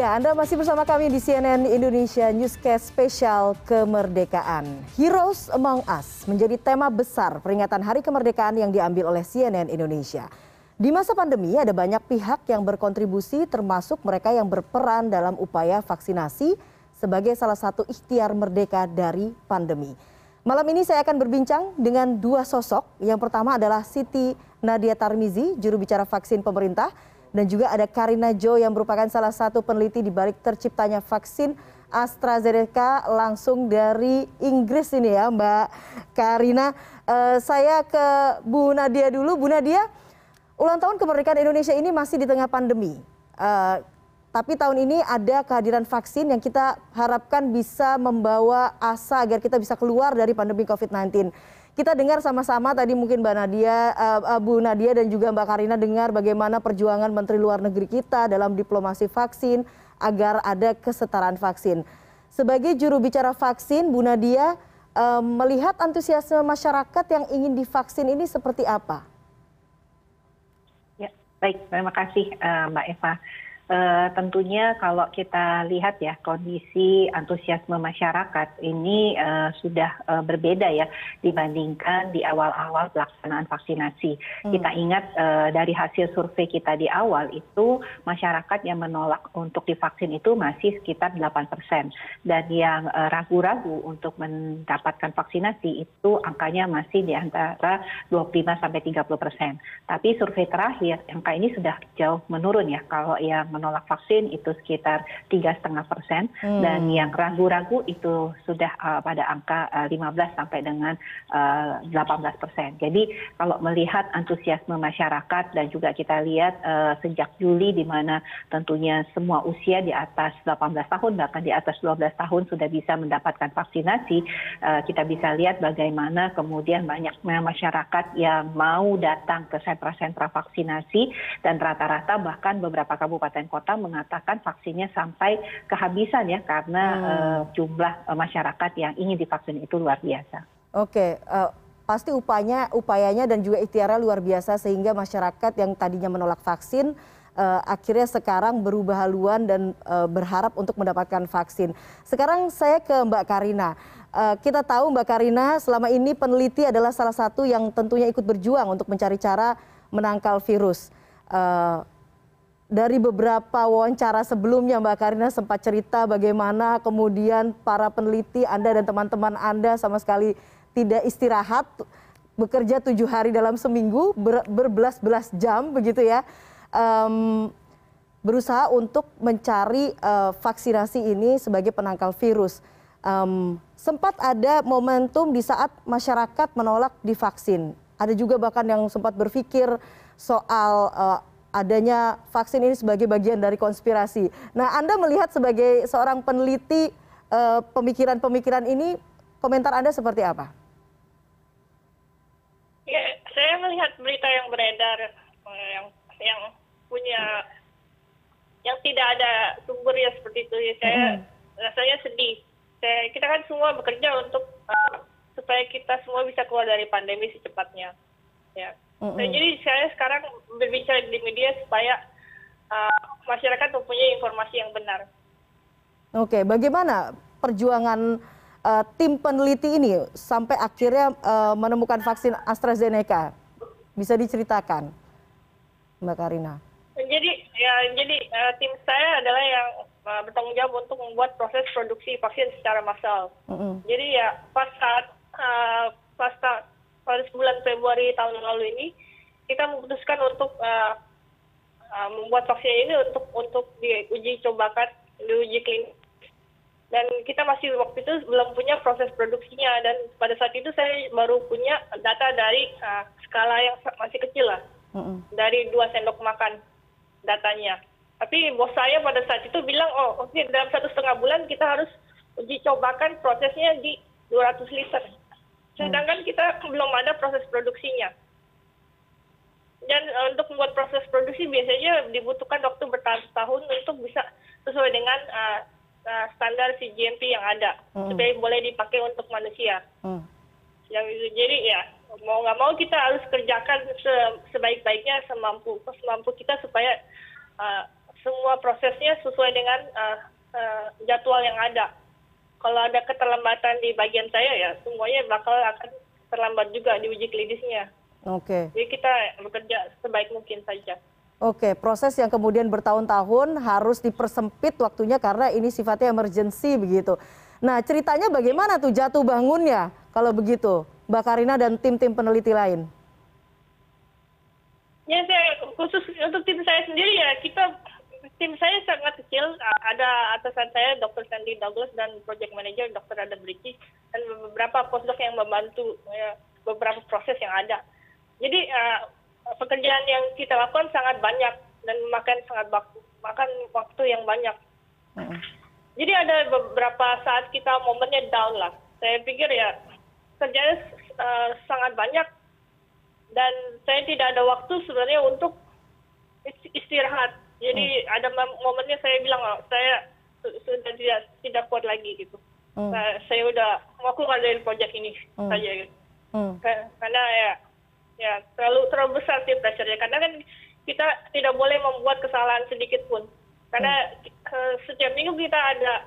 Ya, Anda masih bersama kami di CNN Indonesia Newscast Spesial Kemerdekaan. Heroes Among Us menjadi tema besar peringatan Hari Kemerdekaan yang diambil oleh CNN Indonesia. Di masa pandemi ada banyak pihak yang berkontribusi termasuk mereka yang berperan dalam upaya vaksinasi sebagai salah satu ikhtiar merdeka dari pandemi. Malam ini saya akan berbincang dengan dua sosok. Yang pertama adalah Siti Nadia Tarmizi, juru bicara vaksin pemerintah dan juga ada Karina Jo yang merupakan salah satu peneliti di balik terciptanya vaksin AstraZeneca langsung dari Inggris ini ya Mbak Karina. Uh, saya ke Bu Nadia dulu. Bu Nadia, ulang tahun kemerdekaan Indonesia ini masih di tengah pandemi. Uh, tapi tahun ini ada kehadiran vaksin yang kita harapkan bisa membawa asa agar kita bisa keluar dari pandemi COVID-19. Kita dengar sama-sama tadi mungkin Mbak Nadia, uh, Bu Nadia dan juga Mbak Karina dengar bagaimana perjuangan Menteri Luar Negeri kita dalam diplomasi vaksin agar ada kesetaraan vaksin. Sebagai juru bicara vaksin, Bu Nadia uh, melihat antusiasme masyarakat yang ingin divaksin ini seperti apa? Ya, baik, terima kasih uh, Mbak Eva. Eh, tentunya kalau kita lihat ya kondisi antusiasme masyarakat ini uh, sudah uh, berbeda ya dibandingkan di awal-awal pelaksanaan vaksinasi. Hmm. Kita ingat uh, dari hasil survei kita di awal itu masyarakat yang menolak untuk divaksin itu masih sekitar 8 persen dan yang ragu-ragu uh, untuk mendapatkan vaksinasi itu angkanya masih di antara 25 sampai 30 persen. Tapi survei terakhir angka ini sudah jauh menurun ya kalau yang menolak vaksin itu sekitar tiga setengah persen hmm. dan yang ragu-ragu itu sudah uh, pada angka uh, 15 sampai dengan uh, 18 persen. Jadi kalau melihat antusiasme masyarakat dan juga kita lihat uh, sejak Juli di mana tentunya semua usia di atas 18 tahun bahkan di atas 12 tahun sudah bisa mendapatkan vaksinasi, uh, kita bisa lihat bagaimana kemudian banyak masyarakat yang mau datang ke sentra-sentra vaksinasi dan rata-rata bahkan beberapa kabupaten kota mengatakan vaksinnya sampai kehabisan ya karena hmm. uh, jumlah uh, masyarakat yang ingin divaksin itu luar biasa. Oke, uh, pasti upaya upayanya dan juga ikhtiarnya luar biasa sehingga masyarakat yang tadinya menolak vaksin uh, akhirnya sekarang berubah haluan dan uh, berharap untuk mendapatkan vaksin. Sekarang saya ke Mbak Karina. Uh, kita tahu Mbak Karina selama ini peneliti adalah salah satu yang tentunya ikut berjuang untuk mencari cara menangkal virus. Uh, dari beberapa wawancara sebelumnya Mbak Karina sempat cerita bagaimana kemudian para peneliti Anda dan teman-teman Anda sama sekali tidak istirahat, bekerja tujuh hari dalam seminggu, ber, berbelas-belas jam begitu ya, um, berusaha untuk mencari uh, vaksinasi ini sebagai penangkal virus. Um, sempat ada momentum di saat masyarakat menolak divaksin. Ada juga bahkan yang sempat berpikir soal uh, adanya vaksin ini sebagai bagian dari konspirasi. Nah, Anda melihat sebagai seorang peneliti eh, pemikiran-pemikiran ini, komentar Anda seperti apa? Ya, saya melihat berita yang beredar eh, yang yang punya yang tidak ada sumbernya seperti itu ya saya hmm. rasanya sedih. Saya, kita kan semua bekerja untuk uh, supaya kita semua bisa keluar dari pandemi secepatnya. Ya. Mm -hmm. jadi saya sekarang berbicara di media supaya uh, masyarakat mempunyai informasi yang benar. Oke, bagaimana perjuangan uh, tim peneliti ini sampai akhirnya uh, menemukan vaksin AstraZeneca? Bisa diceritakan, Mbak Karina? Jadi ya, jadi uh, tim saya adalah yang uh, bertanggung jawab untuk membuat proses produksi vaksin secara massal. Mm -hmm. Jadi ya pas saat uh, pas saat pada bulan Februari tahun lalu ini kita memutuskan untuk uh, uh, membuat vaksin ini untuk untuk diuji cobakan diuji klinis. Dan kita masih waktu itu belum punya proses produksinya. Dan pada saat itu saya baru punya data dari uh, skala yang masih kecil lah. Mm -hmm. dari dua sendok makan datanya. Tapi bos saya pada saat itu bilang oh oke okay, dalam satu setengah bulan kita harus uji cobakan prosesnya di 200 liter sedangkan kita belum ada proses produksinya dan eh, untuk membuat proses produksi biasanya dibutuhkan waktu bertahun-tahun untuk bisa sesuai dengan uh, uh, standar CGMP yang ada hmm. supaya boleh dipakai untuk manusia. Hmm. Yang itu jadi ya mau nggak mau kita harus kerjakan se sebaik-baiknya semampu semampu kita supaya uh, semua prosesnya sesuai dengan uh, uh, jadwal yang ada. Kalau ada keterlambatan di bagian saya ya semuanya bakal akan terlambat juga di uji klinisnya. Oke. Jadi kita bekerja sebaik mungkin saja. Oke, proses yang kemudian bertahun-tahun harus dipersempit waktunya karena ini sifatnya emergency begitu. Nah, ceritanya bagaimana tuh jatuh bangunnya kalau begitu, Mbak Karina dan tim-tim peneliti lain? Ya, saya khusus untuk tim saya sendiri ya, kita tim saya sangat kecil. Ada atasan saya, Dr. Sandy Douglas dan project manager Dr. Adam Ricky dan beberapa postdoc yang membantu ya, beberapa proses yang ada. Jadi uh, pekerjaan yang kita lakukan sangat banyak dan makan sangat waktu, makan waktu yang banyak. Hmm. Jadi ada beberapa saat kita momennya down lah. Saya pikir ya kerjanya uh, sangat banyak dan saya tidak ada waktu sebenarnya untuk istirahat. Jadi hmm. ada momennya saya bilang oh, saya sudah tidak tidak kuat lagi gitu. Hmm. Saya, saya udah mau keluar dari proyek ini hmm. saja gitu. Hmm. Karena ya ya terlalu terlalu besar sih pressure-nya karena kan kita tidak boleh membuat kesalahan sedikit pun karena hmm. setiap minggu kita ada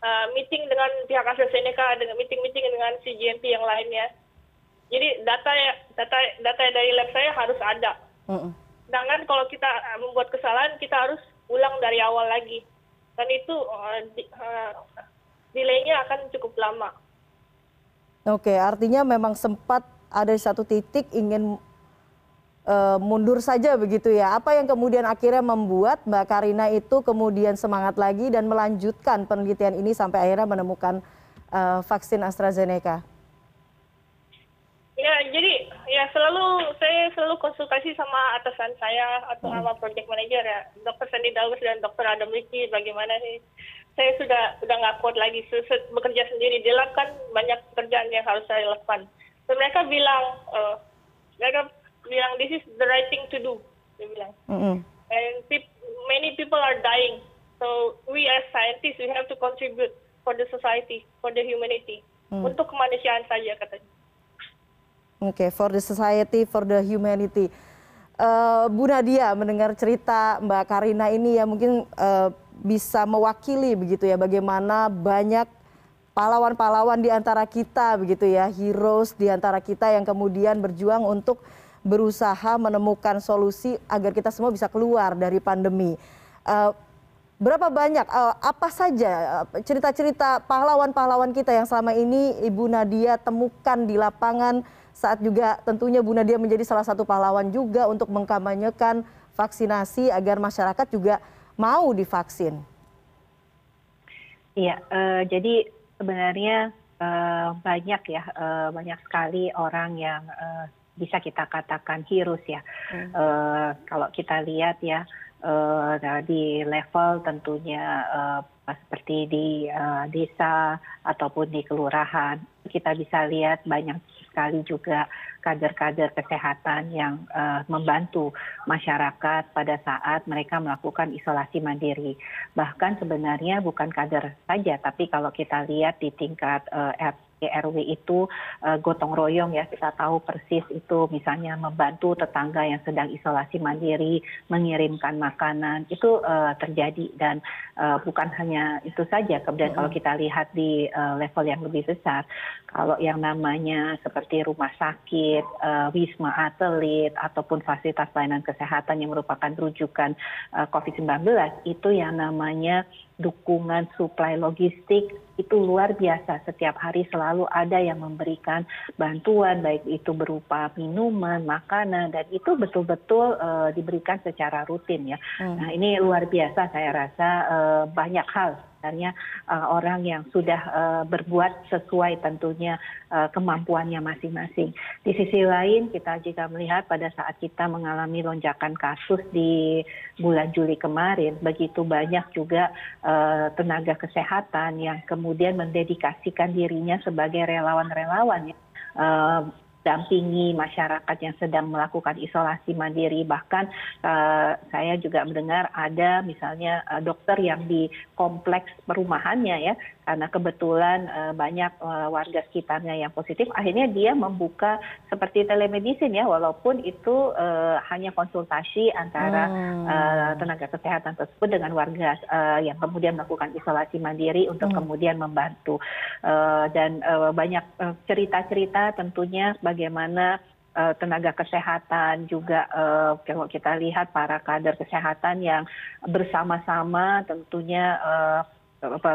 uh, meeting dengan pihak AstraZeneca dengan meeting-meeting dengan CGMP yang lainnya jadi data ya data data dari lab saya harus ada hmm. Sedangkan kalau kita membuat kesalahan kita harus ulang dari awal lagi dan itu uh, delaynya akan cukup lama. Oke, artinya memang sempat ada satu titik ingin uh, mundur saja begitu ya. Apa yang kemudian akhirnya membuat Mbak Karina itu kemudian semangat lagi dan melanjutkan penelitian ini sampai akhirnya menemukan uh, vaksin AstraZeneca? Ya, jadi ya selalu saya selalu konsultasi sama atasan saya atau hmm. sama project manager ya, Dr. Sandy Dawes dan Dr. Adam Ricky bagaimana sih saya sudah sudah nggak kuat lagi bekerja sendiri di lab kan banyak pekerjaan yang harus saya lakukan so mereka bilang uh, mereka bilang this is the right thing to do dia bilang mm -hmm. and pe many people are dying so we as scientists we have to contribute for the society for the humanity mm. untuk kemanusiaan saja katanya oke okay, for the society for the humanity uh, Bu Nadia mendengar cerita Mbak Karina ini ya mungkin uh, bisa mewakili begitu ya bagaimana banyak pahlawan-pahlawan di antara kita begitu ya, heroes di antara kita yang kemudian berjuang untuk berusaha menemukan solusi agar kita semua bisa keluar dari pandemi. Uh, berapa banyak, uh, apa saja cerita-cerita pahlawan-pahlawan kita yang selama ini Ibu Nadia temukan di lapangan saat juga tentunya Bu Nadia menjadi salah satu pahlawan juga untuk mengkampanyekan vaksinasi agar masyarakat juga mau divaksin. Iya, uh, jadi sebenarnya uh, banyak ya uh, banyak sekali orang yang uh, bisa kita katakan heroes ya hmm. uh, kalau kita lihat ya uh, di level tentunya uh, seperti di uh, desa ataupun di kelurahan kita bisa lihat banyak sekali juga kader-kader kesehatan yang uh, membantu masyarakat pada saat mereka melakukan isolasi mandiri. Bahkan sebenarnya bukan kader saja, tapi kalau kita lihat di tingkat uh, RW itu uh, gotong royong ya kita tahu persis itu misalnya membantu tetangga yang sedang isolasi mandiri mengirimkan makanan itu uh, terjadi dan uh, bukan hanya itu saja kemudian kalau kita lihat di uh, level yang lebih besar kalau yang namanya seperti rumah sakit uh, wisma atlet ataupun fasilitas pelayanan kesehatan yang merupakan rujukan uh, COVID-19 itu yang namanya dukungan suplai logistik itu luar biasa setiap hari selalu ada yang memberikan bantuan baik itu berupa minuman makanan dan itu betul betul uh, diberikan secara rutin ya hmm. nah ini luar biasa saya rasa uh, banyak hal sebenarnya uh, orang yang sudah uh, berbuat sesuai tentunya uh, kemampuannya masing-masing. Di sisi lain kita jika melihat pada saat kita mengalami lonjakan kasus di bulan Juli kemarin, begitu banyak juga tenaga kesehatan yang kemudian mendedikasikan dirinya sebagai relawan-relawan ya. Dampingi masyarakat yang sedang melakukan isolasi mandiri. Bahkan uh, saya juga mendengar ada misalnya uh, dokter yang di kompleks perumahannya ya, karena kebetulan uh, banyak uh, warga sekitarnya yang positif, akhirnya dia membuka seperti telemedicine ya, walaupun itu uh, hanya konsultasi antara hmm. uh, tenaga kesehatan tersebut dengan warga uh, yang kemudian melakukan isolasi mandiri untuk hmm. kemudian membantu. Uh, dan uh, banyak cerita-cerita tentunya bagaimana tenaga kesehatan juga uh, kalau kita lihat para kader kesehatan yang bersama-sama tentunya uh,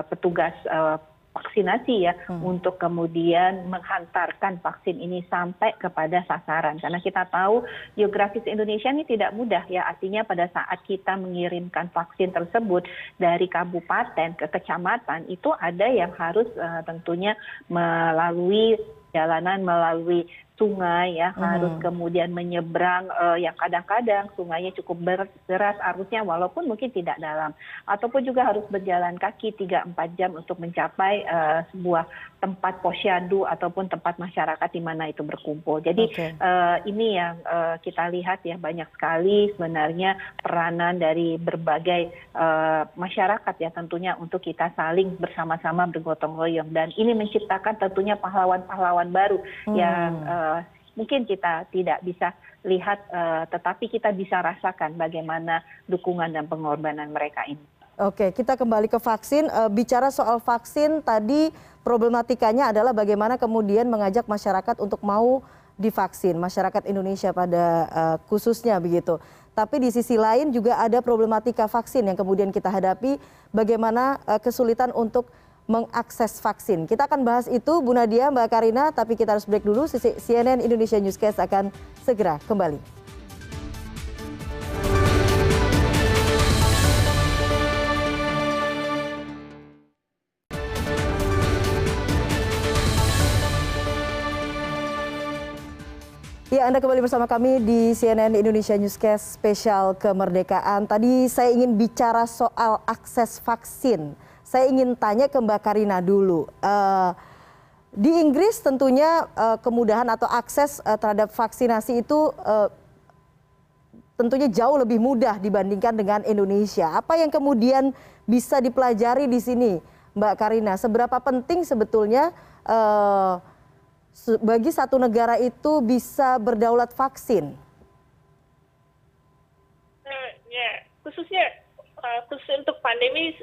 petugas uh, vaksinasi ya hmm. untuk kemudian menghantarkan vaksin ini sampai kepada sasaran karena kita tahu geografis Indonesia ini tidak mudah ya artinya pada saat kita mengirimkan vaksin tersebut dari kabupaten ke kecamatan itu ada yang harus uh, tentunya melalui jalanan melalui sungai ya harus hmm. kemudian menyeberang uh, yang kadang-kadang sungainya cukup deras arusnya walaupun mungkin tidak dalam ataupun juga harus berjalan kaki 3-4 jam untuk mencapai uh, sebuah tempat posyandu ataupun tempat masyarakat di mana itu berkumpul. Jadi okay. uh, ini yang uh, kita lihat ya banyak sekali sebenarnya peranan dari berbagai uh, masyarakat ya tentunya untuk kita saling bersama-sama bergotong royong dan ini menciptakan tentunya pahlawan-pahlawan baru hmm. yang uh, mungkin kita tidak bisa lihat uh, tetapi kita bisa rasakan bagaimana dukungan dan pengorbanan mereka ini. Oke, kita kembali ke vaksin. Uh, bicara soal vaksin tadi problematikanya adalah bagaimana kemudian mengajak masyarakat untuk mau divaksin, masyarakat Indonesia pada khususnya begitu. Tapi di sisi lain juga ada problematika vaksin yang kemudian kita hadapi, bagaimana kesulitan untuk mengakses vaksin. Kita akan bahas itu Bu Nadia, Mbak Karina, tapi kita harus break dulu. CNN Indonesia Newscast akan segera kembali. Ya, Anda kembali bersama kami di CNN Indonesia Newscast spesial kemerdekaan. Tadi saya ingin bicara soal akses vaksin saya ingin tanya ke Mbak Karina dulu. Uh, di Inggris tentunya uh, kemudahan atau akses uh, terhadap vaksinasi itu uh, tentunya jauh lebih mudah dibandingkan dengan Indonesia. Apa yang kemudian bisa dipelajari di sini, Mbak Karina? Seberapa penting sebetulnya uh, bagi satu negara itu bisa berdaulat vaksin? Uh, ya, khususnya khusus untuk pandemi.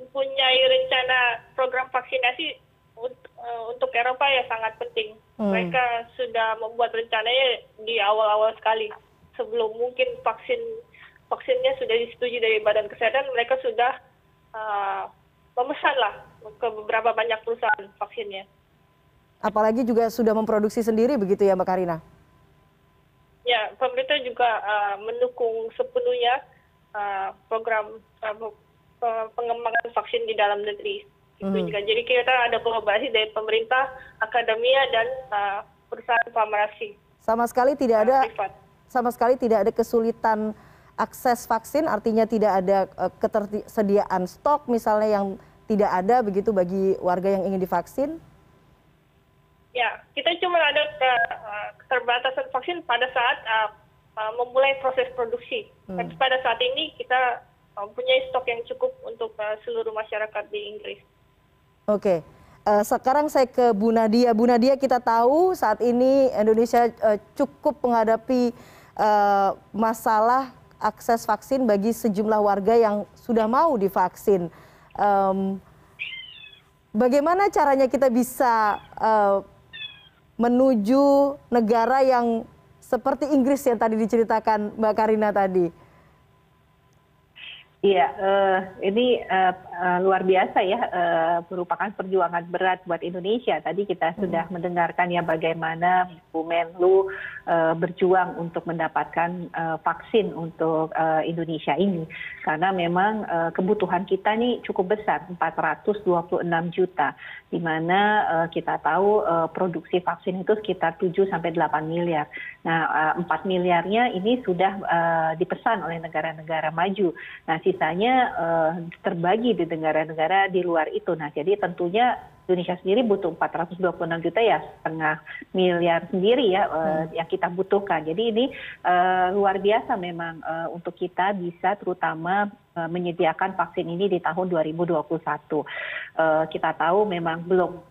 Mempunyai rencana program vaksinasi eh, untuk Eropa ya sangat penting. Hmm. Mereka sudah membuat rencananya di awal-awal sekali sebelum mungkin vaksin vaksinnya sudah disetujui dari Badan Kesehatan, mereka sudah uh, memesan lah ke beberapa banyak perusahaan vaksinnya. Apalagi juga sudah memproduksi sendiri begitu ya Mbak Karina? Ya, pemerintah juga uh, mendukung sepenuhnya uh, program uh, pengembangan vaksin di dalam negeri. Itu hmm. juga. Jadi kita ada kolaborasi dari pemerintah, akademia dan uh, perusahaan farmasi. Sama sekali tidak ada privat. sama sekali tidak ada kesulitan akses vaksin, artinya tidak ada uh, ketersediaan stok misalnya yang tidak ada begitu bagi warga yang ingin divaksin. Ya, kita cuma ada uh, keterbatasan vaksin pada saat uh, uh, memulai proses produksi. Hmm. Tapi pada saat ini kita mempunyai stok yang cukup untuk uh, seluruh masyarakat di Inggris. Oke. Uh, sekarang saya ke Bu Nadia. Bu Nadia kita tahu saat ini Indonesia cukup menghadapi masalah akses vaksin bagi sejumlah warga yang sudah mau divaksin. Bagaimana caranya kita bisa menuju negara yang seperti Inggris yang tadi diceritakan Mbak Karina tadi? Iya, uh, ini uh, uh, luar biasa ya, uh, merupakan perjuangan berat buat Indonesia. Tadi kita hmm. sudah mendengarkan ya bagaimana Bu Menlu uh, berjuang untuk mendapatkan uh, vaksin untuk Indonesia ini, karena memang uh, kebutuhan kita nih cukup besar, 426 juta, di mana uh, kita tahu uh, produksi vaksin itu sekitar 7 sampai 8 miliar. Nah, uh, 4 miliarnya ini sudah uh, dipesan oleh negara-negara maju. Nah, sisanya uh, terbagi di negara negara di luar itu nah jadi tentunya Indonesia sendiri butuh 426 juta ya setengah miliar sendiri ya hmm. yang kita butuhkan. Jadi ini uh, luar biasa memang uh, untuk kita bisa terutama uh, menyediakan vaksin ini di tahun 2021. Uh, kita tahu memang belum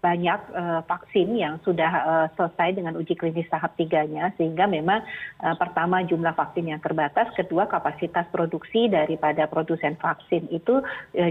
banyak uh, vaksin yang sudah uh, selesai dengan uji klinis tahap tiganya sehingga memang uh, pertama jumlah vaksin yang terbatas kedua kapasitas produksi daripada produsen vaksin itu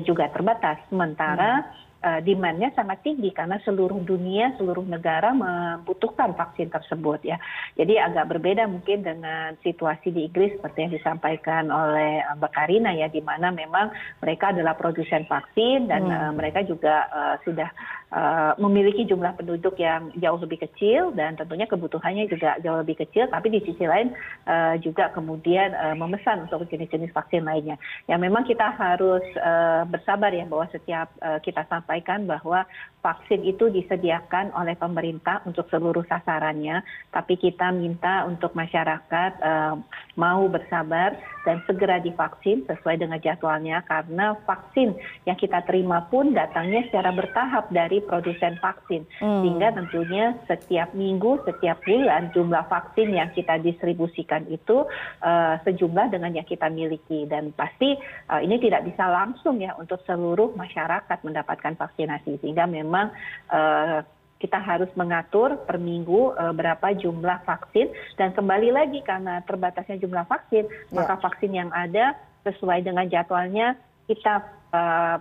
juga terbatas. Sementara demandnya sangat tinggi karena seluruh dunia, seluruh negara membutuhkan vaksin tersebut ya. Jadi agak berbeda mungkin dengan situasi di Inggris seperti yang disampaikan oleh Mbak Karina ya, di mana memang mereka adalah produsen vaksin dan hmm. uh, mereka juga uh, sudah uh, memiliki jumlah penduduk yang jauh lebih kecil dan tentunya kebutuhannya juga jauh lebih kecil, tapi di sisi lain uh, juga kemudian uh, memesan untuk jenis-jenis vaksin lainnya. Ya memang kita harus uh, bersabar ya bahwa setiap uh, kita sampai sampaikan bahwa vaksin itu disediakan oleh pemerintah untuk seluruh sasarannya, tapi kita minta untuk masyarakat uh, mau bersabar dan segera divaksin sesuai dengan jadwalnya karena vaksin yang kita terima pun datangnya secara bertahap dari produsen vaksin hmm. sehingga tentunya setiap minggu, setiap bulan jumlah vaksin yang kita distribusikan itu uh, sejumlah dengan yang kita miliki dan pasti uh, ini tidak bisa langsung ya untuk seluruh masyarakat mendapatkan vaksinasi sehingga memang uh, kita harus mengatur per minggu uh, berapa jumlah vaksin dan kembali lagi karena terbatasnya jumlah vaksin ya. maka vaksin yang ada sesuai dengan jadwalnya kita uh,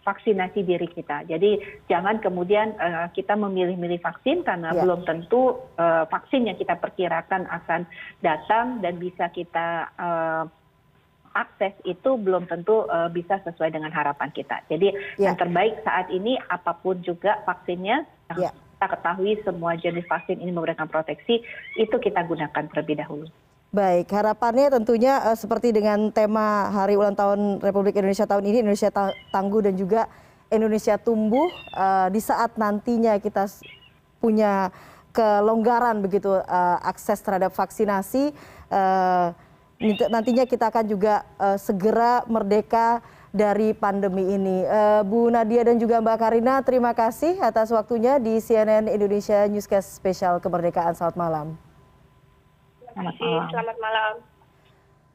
vaksinasi diri kita. Jadi jangan kemudian uh, kita memilih-milih vaksin karena ya. belum tentu uh, vaksin yang kita perkirakan akan datang dan bisa kita uh, akses itu belum tentu uh, bisa sesuai dengan harapan kita. Jadi ya. yang terbaik saat ini apa pun juga vaksinnya ya. kita ketahui semua jenis vaksin ini memberikan proteksi itu kita gunakan terlebih dahulu. Baik, harapannya tentunya uh, seperti dengan tema Hari Ulang Tahun Republik Indonesia tahun ini Indonesia Tangguh dan juga Indonesia Tumbuh uh, di saat nantinya kita punya kelonggaran begitu uh, akses terhadap vaksinasi uh, nantinya kita akan juga uh, segera merdeka dari pandemi ini. Uh, Bu Nadia dan juga Mbak Karina, terima kasih atas waktunya di CNN Indonesia Newscast Spesial Kemerdekaan. Selamat malam. Selamat malam. Selamat malam.